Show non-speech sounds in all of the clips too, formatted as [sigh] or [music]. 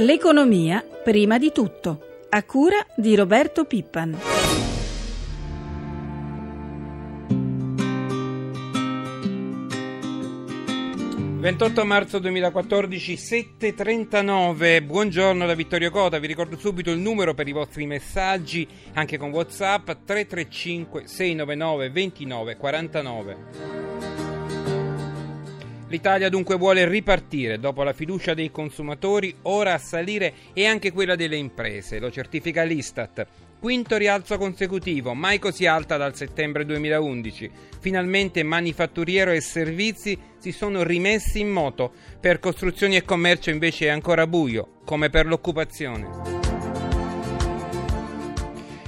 L'economia prima di tutto, a cura di Roberto Pippan. 28 marzo 2014, 7.39, buongiorno da Vittorio Cota, vi ricordo subito il numero per i vostri messaggi, anche con Whatsapp, 335 699 29 49. L'Italia dunque vuole ripartire dopo la fiducia dei consumatori, ora a salire e anche quella delle imprese, lo certifica l'Istat. Quinto rialzo consecutivo, mai così alta dal settembre 2011. Finalmente manifatturiero e servizi si sono rimessi in moto, per costruzioni e commercio invece è ancora buio, come per l'occupazione.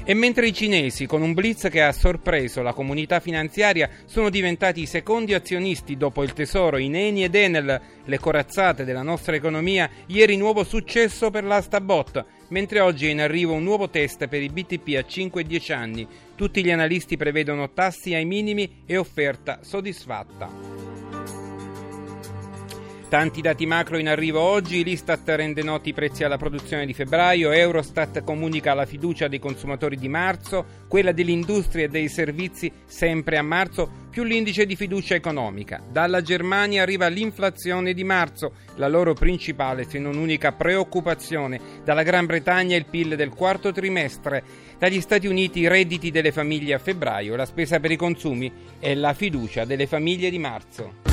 E mentre i cinesi, con un blitz che ha sorpreso la comunità finanziaria, sono diventati i secondi azionisti dopo il tesoro in Eni ed Enel, le corazzate della nostra economia, ieri nuovo successo per l'asta bot, mentre oggi è in arrivo un nuovo test per i BTP a 5 e 10 anni. Tutti gli analisti prevedono tassi ai minimi e offerta soddisfatta. Tanti dati macro in arrivo oggi, l'Istat rende noti i prezzi alla produzione di febbraio, Eurostat comunica la fiducia dei consumatori di marzo, quella dell'industria e dei servizi sempre a marzo, più l'indice di fiducia economica. Dalla Germania arriva l'inflazione di marzo, la loro principale se non unica preoccupazione. Dalla Gran Bretagna il PIL del quarto trimestre. Dagli Stati Uniti i redditi delle famiglie a febbraio, la spesa per i consumi e la fiducia delle famiglie di marzo.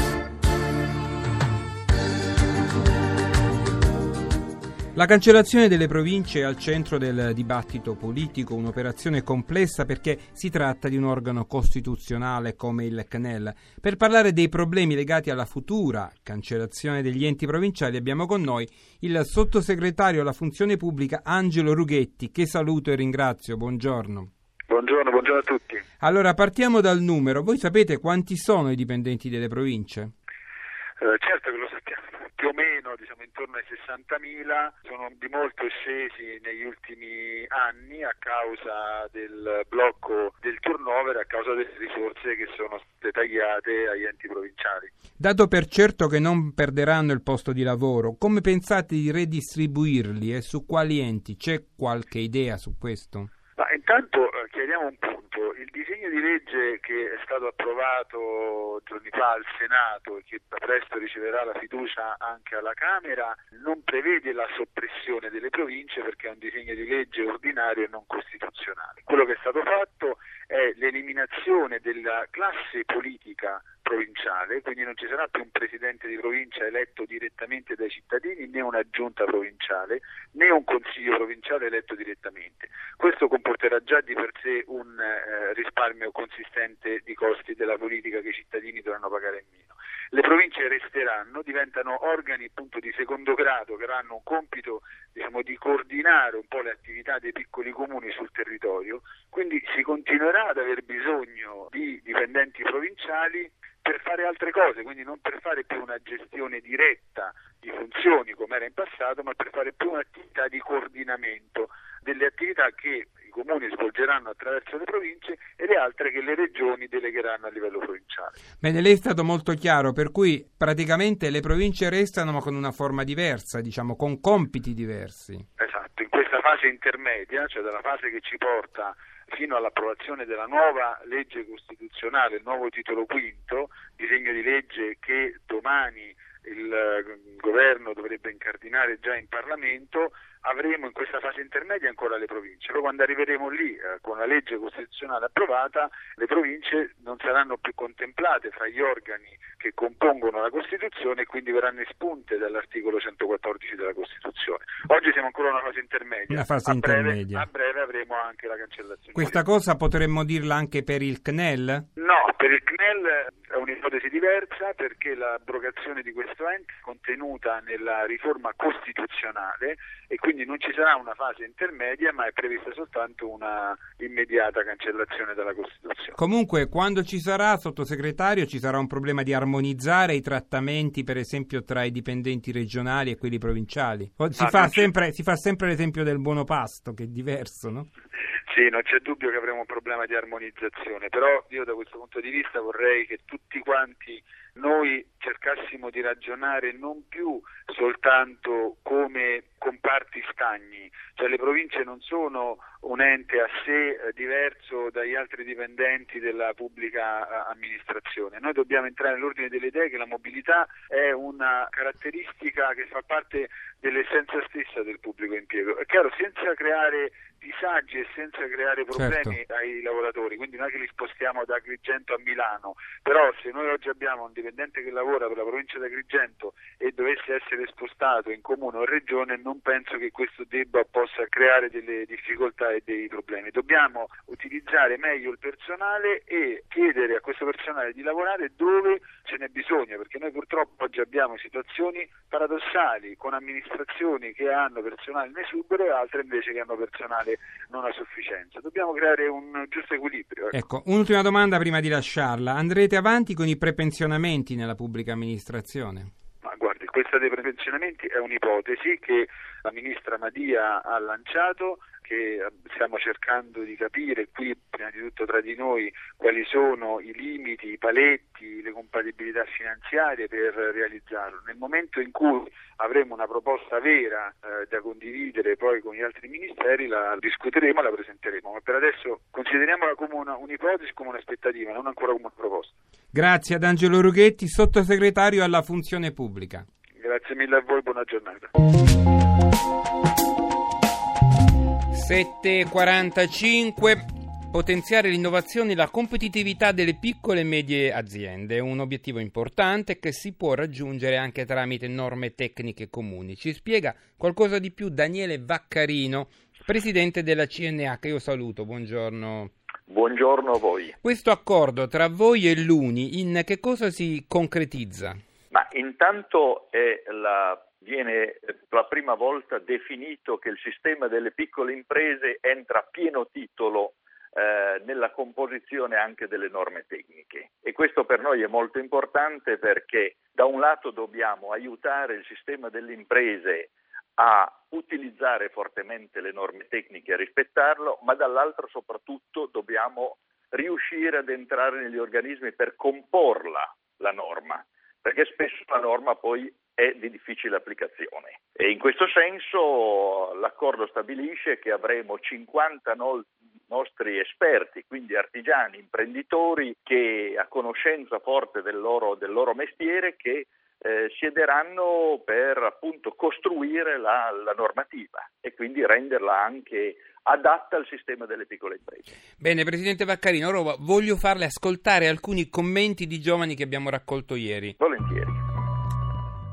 La cancellazione delle province è al centro del dibattito politico, un'operazione complessa perché si tratta di un organo costituzionale come il CNEL. Per parlare dei problemi legati alla futura cancellazione degli enti provinciali abbiamo con noi il sottosegretario alla funzione pubblica Angelo Rughetti, che saluto e ringrazio. Buongiorno. Buongiorno, buongiorno a tutti. Allora partiamo dal numero. Voi sapete quanti sono i dipendenti delle province? Eh, certo che lo sappiamo più o meno diciamo, intorno ai 60.000, sono di molto scesi negli ultimi anni a causa del blocco del turnover, a causa delle risorse che sono state tagliate agli enti provinciali. Dato per certo che non perderanno il posto di lavoro, come pensate di redistribuirli e su quali enti? C'è qualche idea su questo? Ma intanto chiariamo un punto, il disegno di legge che è stato approvato giorni fa al Senato e che presto riceverà la fiducia anche alla Camera non prevede la soppressione delle province perché è un disegno di legge ordinario e non costituzionale. Quello che è stato fatto è l'eliminazione della classe politica provinciale, quindi non ci sarà più un presidente di provincia eletto direttamente dai cittadini, né una giunta provinciale, né un consiglio provinciale eletto direttamente. Questo comporterà già di per sé un eh, risparmio consistente di costi della politica che i cittadini dovranno pagare meno. Le province resteranno, diventano organi appunto di secondo grado che avranno un compito diciamo, di coordinare un po' le attività dei piccoli comuni sul territorio, quindi si continuerà ad aver bisogno di dipendenti provinciali per fare altre cose, quindi non per fare più una gestione diretta di funzioni come era in passato, ma per fare più un'attività di coordinamento delle attività che i comuni svolgeranno attraverso le province e le altre che le regioni delegheranno a livello provinciale. Bene, lei è stato molto chiaro, per cui praticamente le province restano ma con una forma diversa, diciamo, con compiti diversi. Esatto, in questa fase intermedia, cioè dalla fase che ci porta fino all'approvazione della nuova legge costituzionale, il nuovo titolo quinto, disegno di legge che domani il eh, governo dovrebbe incardinare già in Parlamento, avremo in questa fase intermedia ancora le province. Poi quando arriveremo lì eh, con la legge costituzionale approvata, le province non saranno più contemplate fra gli organi che compongono la Costituzione e quindi verranno espunte dall'articolo 114 della Costituzione. Oggi siamo ancora in una fase intermedia. Una fase a intermedia. Breve, a breve avremo anche la cancellazione. Questa cosa potremmo dirla anche per il CNEL? No, per il CNEL un'ipotesi diversa perché l'abrogazione di questo ente è contenuta nella riforma costituzionale e quindi non ci sarà una fase intermedia ma è prevista soltanto una immediata cancellazione della Costituzione. Comunque quando ci sarà, sottosegretario, ci sarà un problema di armonizzare i trattamenti per esempio tra i dipendenti regionali e quelli provinciali. Si, ah, fa, sempre, si fa sempre l'esempio del buono pasto che è diverso, no? [laughs] Sì, non c'è dubbio che avremo un problema di armonizzazione, però io da questo punto di vista vorrei che tutti quanti noi cercassimo di ragionare non più soltanto come compagni stagni, cioè le province non sono un ente a sé eh, diverso dagli altri dipendenti della pubblica eh, amministrazione. Noi dobbiamo entrare nell'ordine delle idee che la mobilità è una caratteristica che fa parte dell'essenza stessa del pubblico impiego. È chiaro, senza creare disagi e senza creare problemi certo. ai lavoratori, quindi non è che li spostiamo da Agrigento a Milano, però se noi oggi abbiamo un dipendente che lavora per la provincia di Agrigento e dovesse essere spostato in comune o regione, non penso che questo debba possa creare delle difficoltà e dei problemi. Dobbiamo utilizzare meglio il personale e chiedere a questo personale di lavorare dove ce n'è bisogno, perché noi purtroppo oggi abbiamo situazioni paradossali con amministrazioni che hanno personale in esubero e altre invece che hanno personale non a sufficienza. Dobbiamo creare un giusto equilibrio. Ecco. ecco, un'ultima domanda prima di lasciarla. Andrete avanti con i prepensionamenti nella pubblica amministrazione? Ma guardi, questa dei prepensionamenti è un'ipotesi che la ministra Madia ha lanciato che stiamo cercando di capire qui prima di tutto tra di noi quali sono i limiti, i paletti, le compatibilità finanziarie per realizzarlo. Nel momento in cui avremo una proposta vera eh, da condividere poi con gli altri ministeri la discuteremo e la presenteremo, ma per adesso consideriamola come una, un'ipotesi, come un'aspettativa, non ancora come una proposta. Grazie ad Angelo Rughetti, sottosegretario alla funzione pubblica. Grazie mille a voi, buona giornata. 7.45 Potenziare l'innovazione e la competitività delle piccole e medie aziende è un obiettivo importante che si può raggiungere anche tramite norme tecniche comuni. Ci spiega qualcosa di più Daniele Vaccarino, presidente della CNH. Io saluto, buongiorno. Buongiorno a voi. Questo accordo tra voi e l'Uni in che cosa si concretizza? Ma intanto è la viene per la prima volta definito che il sistema delle piccole imprese entra a pieno titolo eh, nella composizione anche delle norme tecniche e questo per noi è molto importante perché da un lato dobbiamo aiutare il sistema delle imprese a utilizzare fortemente le norme tecniche e rispettarlo, ma dall'altro soprattutto dobbiamo riuscire ad entrare negli organismi per comporla la norma, perché spesso la norma poi è di difficile applicazione. E in questo senso l'accordo stabilisce che avremo 50 no- nostri esperti, quindi artigiani, imprenditori che a conoscenza forte del loro, del loro mestiere che eh, siederanno per appunto costruire la, la, normativa e quindi renderla anche adatta al sistema delle piccole imprese. Bene, Presidente Vaccarino, ora voglio farle ascoltare alcuni commenti di giovani che abbiamo raccolto ieri. Volentieri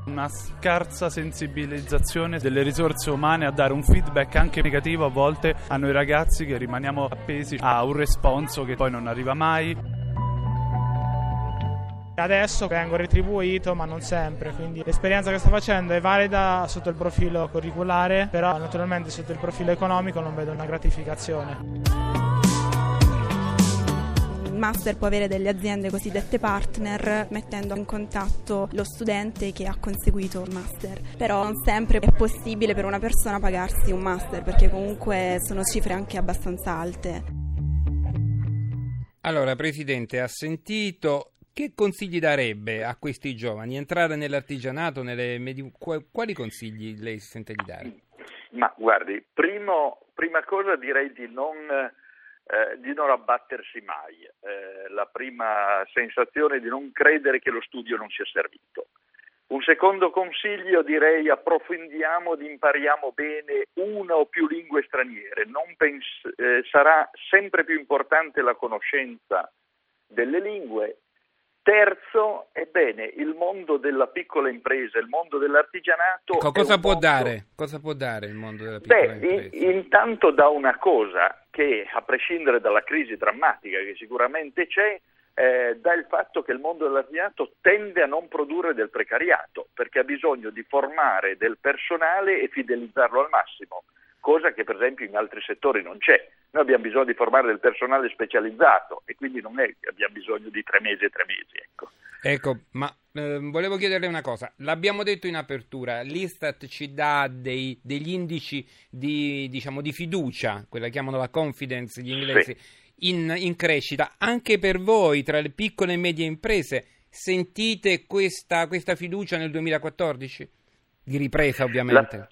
una scarsa sensibilizzazione delle risorse umane a dare un feedback anche negativo a volte a noi ragazzi che rimaniamo appesi a un responso che poi non arriva mai. Adesso vengo retribuito, ma non sempre, quindi l'esperienza che sto facendo è valida sotto il profilo curriculare, però naturalmente sotto il profilo economico non vedo una gratificazione master può avere delle aziende cosiddette partner mettendo in contatto lo studente che ha conseguito il master, però non sempre è possibile per una persona pagarsi un master perché comunque sono cifre anche abbastanza alte. Allora, Presidente, ha sentito che consigli darebbe a questi giovani? Entrare nell'artigianato, nelle medi... quali consigli lei si sente di dare? Ma guardi, primo, prima cosa direi di non eh, di non abbattersi mai, eh, la prima sensazione di non credere che lo studio non sia servito. Un secondo consiglio direi approfondiamo ed impariamo bene una o più lingue straniere, pens- eh, sarà sempre più importante la conoscenza delle lingue Terzo, ebbene, il mondo della piccola impresa, il mondo dell'artigianato. Ecco, cosa, può mondo... dare? cosa può dare il mondo della piccola Beh, impresa? In, intanto da una cosa che, a prescindere dalla crisi drammatica che sicuramente c'è, eh, dà il fatto che il mondo dell'artigianato tende a non produrre del precariato, perché ha bisogno di formare del personale e fidelizzarlo al massimo cosa che per esempio in altri settori non c'è. Noi abbiamo bisogno di formare del personale specializzato e quindi non è che abbiamo bisogno di tre mesi e tre mesi. Ecco, ecco ma eh, volevo chiederle una cosa. L'abbiamo detto in apertura, l'Istat ci dà dei, degli indici di, diciamo, di, fiducia, quella chiamano la confidence gli inglesi, sì. in, in crescita. Anche per voi, tra le piccole e medie imprese, sentite questa, questa fiducia nel 2014? Di ripresa ovviamente. La...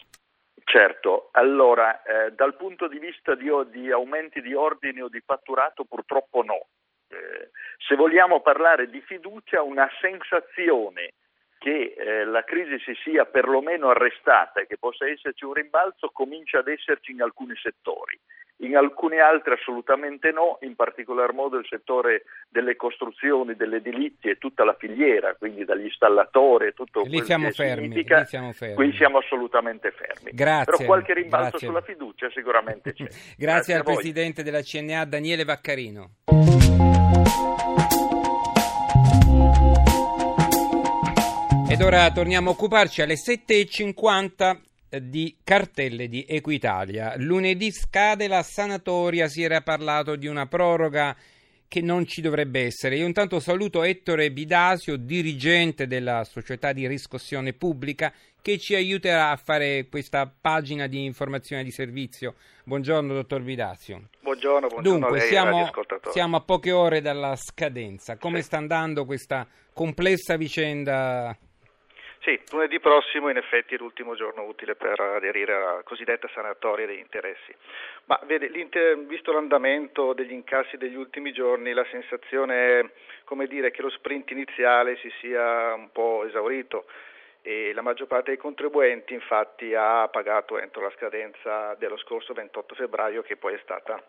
Certo, allora eh, dal punto di vista di, di, aumenti di ordine o di fatturato purtroppo no. Eh, se vogliamo parlare di fiducia, una sensazione che eh, la crisi si sia perlomeno arrestata e che possa esserci un rimbalzo comincia ad esserci in alcuni settori in alcuni altri assolutamente no, in particolar modo il settore delle costruzioni, delle edilizie, tutta la filiera, quindi dagli installatori e tutto lì siamo fermi, significa, lì siamo fermi. qui siamo assolutamente fermi. Grazie, Però qualche rimbalzo grazie. sulla fiducia sicuramente c'è. grazie, [laughs] grazie al Presidente della CNA Daniele Vaccarino. Ed ora torniamo a occuparci alle 7.50 di cartelle di Equitalia. Lunedì scade la sanatoria, si era parlato di una proroga che non ci dovrebbe essere. Io intanto saluto Ettore Bidasio, dirigente della società di riscossione pubblica, che ci aiuterà a fare questa pagina di informazione di servizio. Buongiorno, dottor Bidasio. Buongiorno, buongiorno Dunque, lei, siamo, siamo a poche ore dalla scadenza. Come Sì. sta andando questa complessa vicenda? Sì, lunedì prossimo in effetti è l'ultimo giorno utile per aderire alla cosiddetta sanatoria degli interessi. Ma vede, visto l'andamento degli incassi degli ultimi giorni, la sensazione è come dire, che lo sprint iniziale si sia un po' esaurito e la maggior parte dei contribuenti infatti ha pagato entro la scadenza dello scorso 28 febbraio che poi è stata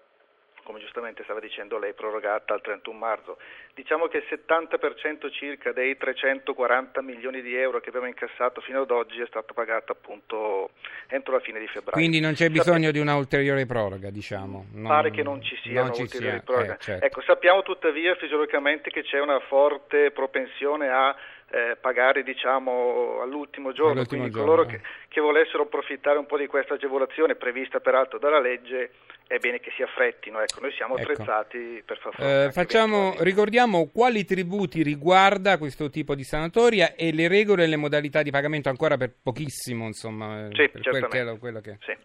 come giustamente stava dicendo lei, prorogata al 31 marzo. Diciamo che il 70% circa dei 340 milioni di euro che abbiamo incassato fino ad oggi è stato pagato appunto entro la fine di febbraio. Quindi non c'è bisogno di una ulteriore proroga, diciamo. Non- Pare che non ci sia non ci ulteriore sia, proroga. eh, certo. Ecco, sappiamo tuttavia fisiologicamente che c'è una forte propensione a eh, pagare diciamo all'ultimo giorno, All'ultimo quindi giorno, coloro eh. che, che volessero approfittare un po' di questa agevolazione prevista peraltro dalla legge è bene che si affrettino, ecco, noi siamo Ecco. attrezzati per far fronte Eh, facciamo, ricordiamo quali tributi riguarda questo tipo di sanatoria e le regole e le modalità di pagamento ancora per pochissimo, insomma, eh, Sì, per quel che, certamente. quello che... Sì.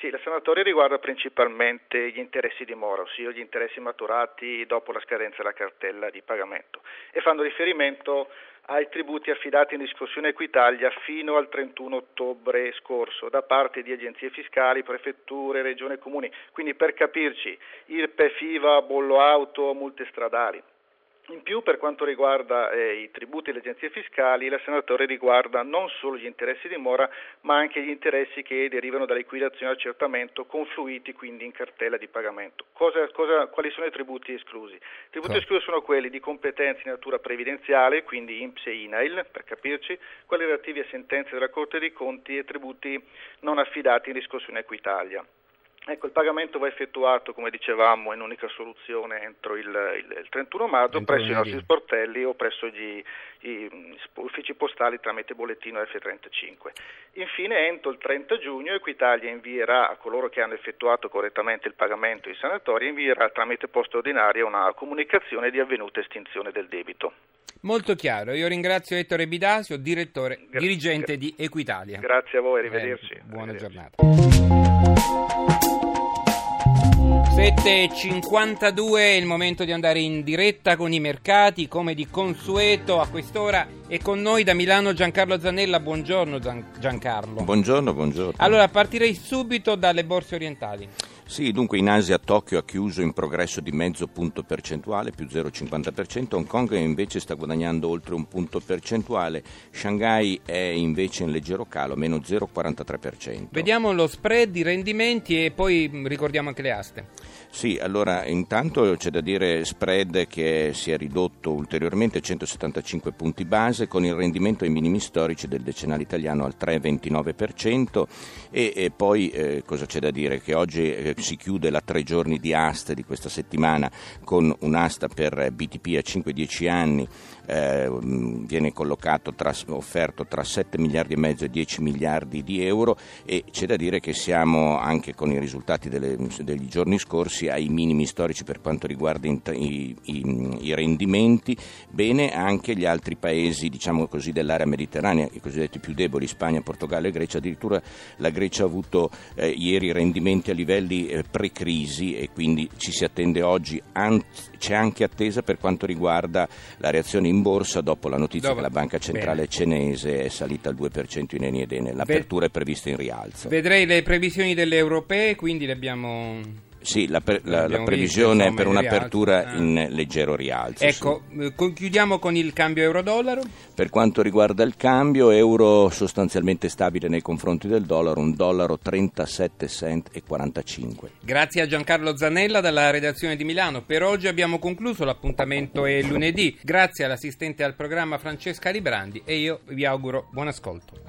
Sì, la sanatoria riguarda principalmente gli interessi di mora, ossia gli interessi maturati dopo la scadenza della cartella di pagamento e fanno riferimento ai tributi affidati in discussione Equitalia fino al 31 ottobre scorso da parte di agenzie fiscali, prefetture, regioni e comuni. Quindi per capirci, IRPEF, IVA, bollo auto, multe stradali. In più, per quanto riguarda eh, i tributi e le agenzie fiscali, la sanatoria riguarda non solo gli interessi di mora, ma anche gli interessi che derivano da liquidazione e accertamento, confluiti quindi in cartella di pagamento. Cosa- cosa- quali sono i tributi esclusi? I tributi Sì. esclusi sono quelli di competenza in natura previdenziale, quindi INPS e INAIL, per capirci, quelli relativi a sentenze della Corte dei Conti e tributi non affidati in riscossione Equitalia. Ecco, il pagamento va effettuato, come dicevamo, in unica soluzione entro il, il- il 31 maggio Entro presso i nostri sportelli o presso gli i, mm, uffici postali tramite bollettino F35. Infine, entro il 30 giugno, Equitalia invierà a coloro che hanno effettuato correttamente il pagamento in sanatoria, invierà tramite posta ordinaria una comunicazione di avvenuta estinzione del debito. Molto chiaro, io ringrazio Ettore Bidasio, direttore, Gra- dirigente di Equitalia. Grazie a voi, arrivederci. Bene, buona Arrivederci. giornata. 7.52 è il momento di andare in diretta con i mercati, come di consueto a quest'ora è con noi da Milano Giancarlo Zanella. Buongiorno Gian- Giancarlo. Buongiorno, buongiorno. Allora partirei subito dalle borse orientali. Sì, dunque in Asia Tokyo ha chiuso in progresso di mezzo punto percentuale, più 0,50%, Hong Kong invece sta guadagnando oltre un punto percentuale, Shanghai è invece in leggero calo, meno 0,43%. Vediamo lo spread, i rendimenti e poi ricordiamo anche le aste. Sì, allora intanto c'è da dire spread che si è ridotto ulteriormente a 175 punti base con il rendimento ai minimi storici del decennale italiano al 3,29% e, e poi eh, cosa c'è da dire? Che oggi eh, si chiude la tre giorni di asta di questa settimana con un'asta per BTP a 5-10 anni eh, viene collocato tra, offerto tra 7 miliardi e mezzo e 10 miliardi di euro e c'è da dire che siamo anche con i risultati delle- degli giorni scorsi ai minimi storici per quanto riguarda i, i- i rendimenti, bene anche gli altri paesi diciamo così, dell'area mediterranea, i cosiddetti più deboli, Spagna, Portogallo e Grecia, addirittura la Grecia ha avuto eh, ieri rendimenti a livelli eh, pre-crisi e quindi ci si attende oggi, anzi, c'è anche attesa per quanto riguarda la reazione in borsa dopo la notizia Dove? che la banca centrale Bene. cinese è salita al 2% in eni ed ene, l'apertura è prevista in rialzo. Vedrei le previsioni delle europee, quindi le abbiamo... Sì, la, pre- la- la previsione visto, per un'apertura. Ah. in leggero rialzo. Ecco, eh, concludiamo con il cambio euro-dollaro. sì. Per quanto riguarda il cambio, euro sostanzialmente stabile nei confronti del dollaro, un dollaro 37 cent e 45. Grazie a Giancarlo Zanella dalla redazione di Milano. Per oggi abbiamo concluso, l'appuntamento è lunedì. Grazie all'assistente al programma Francesca Librandi e io vi auguro buon ascolto.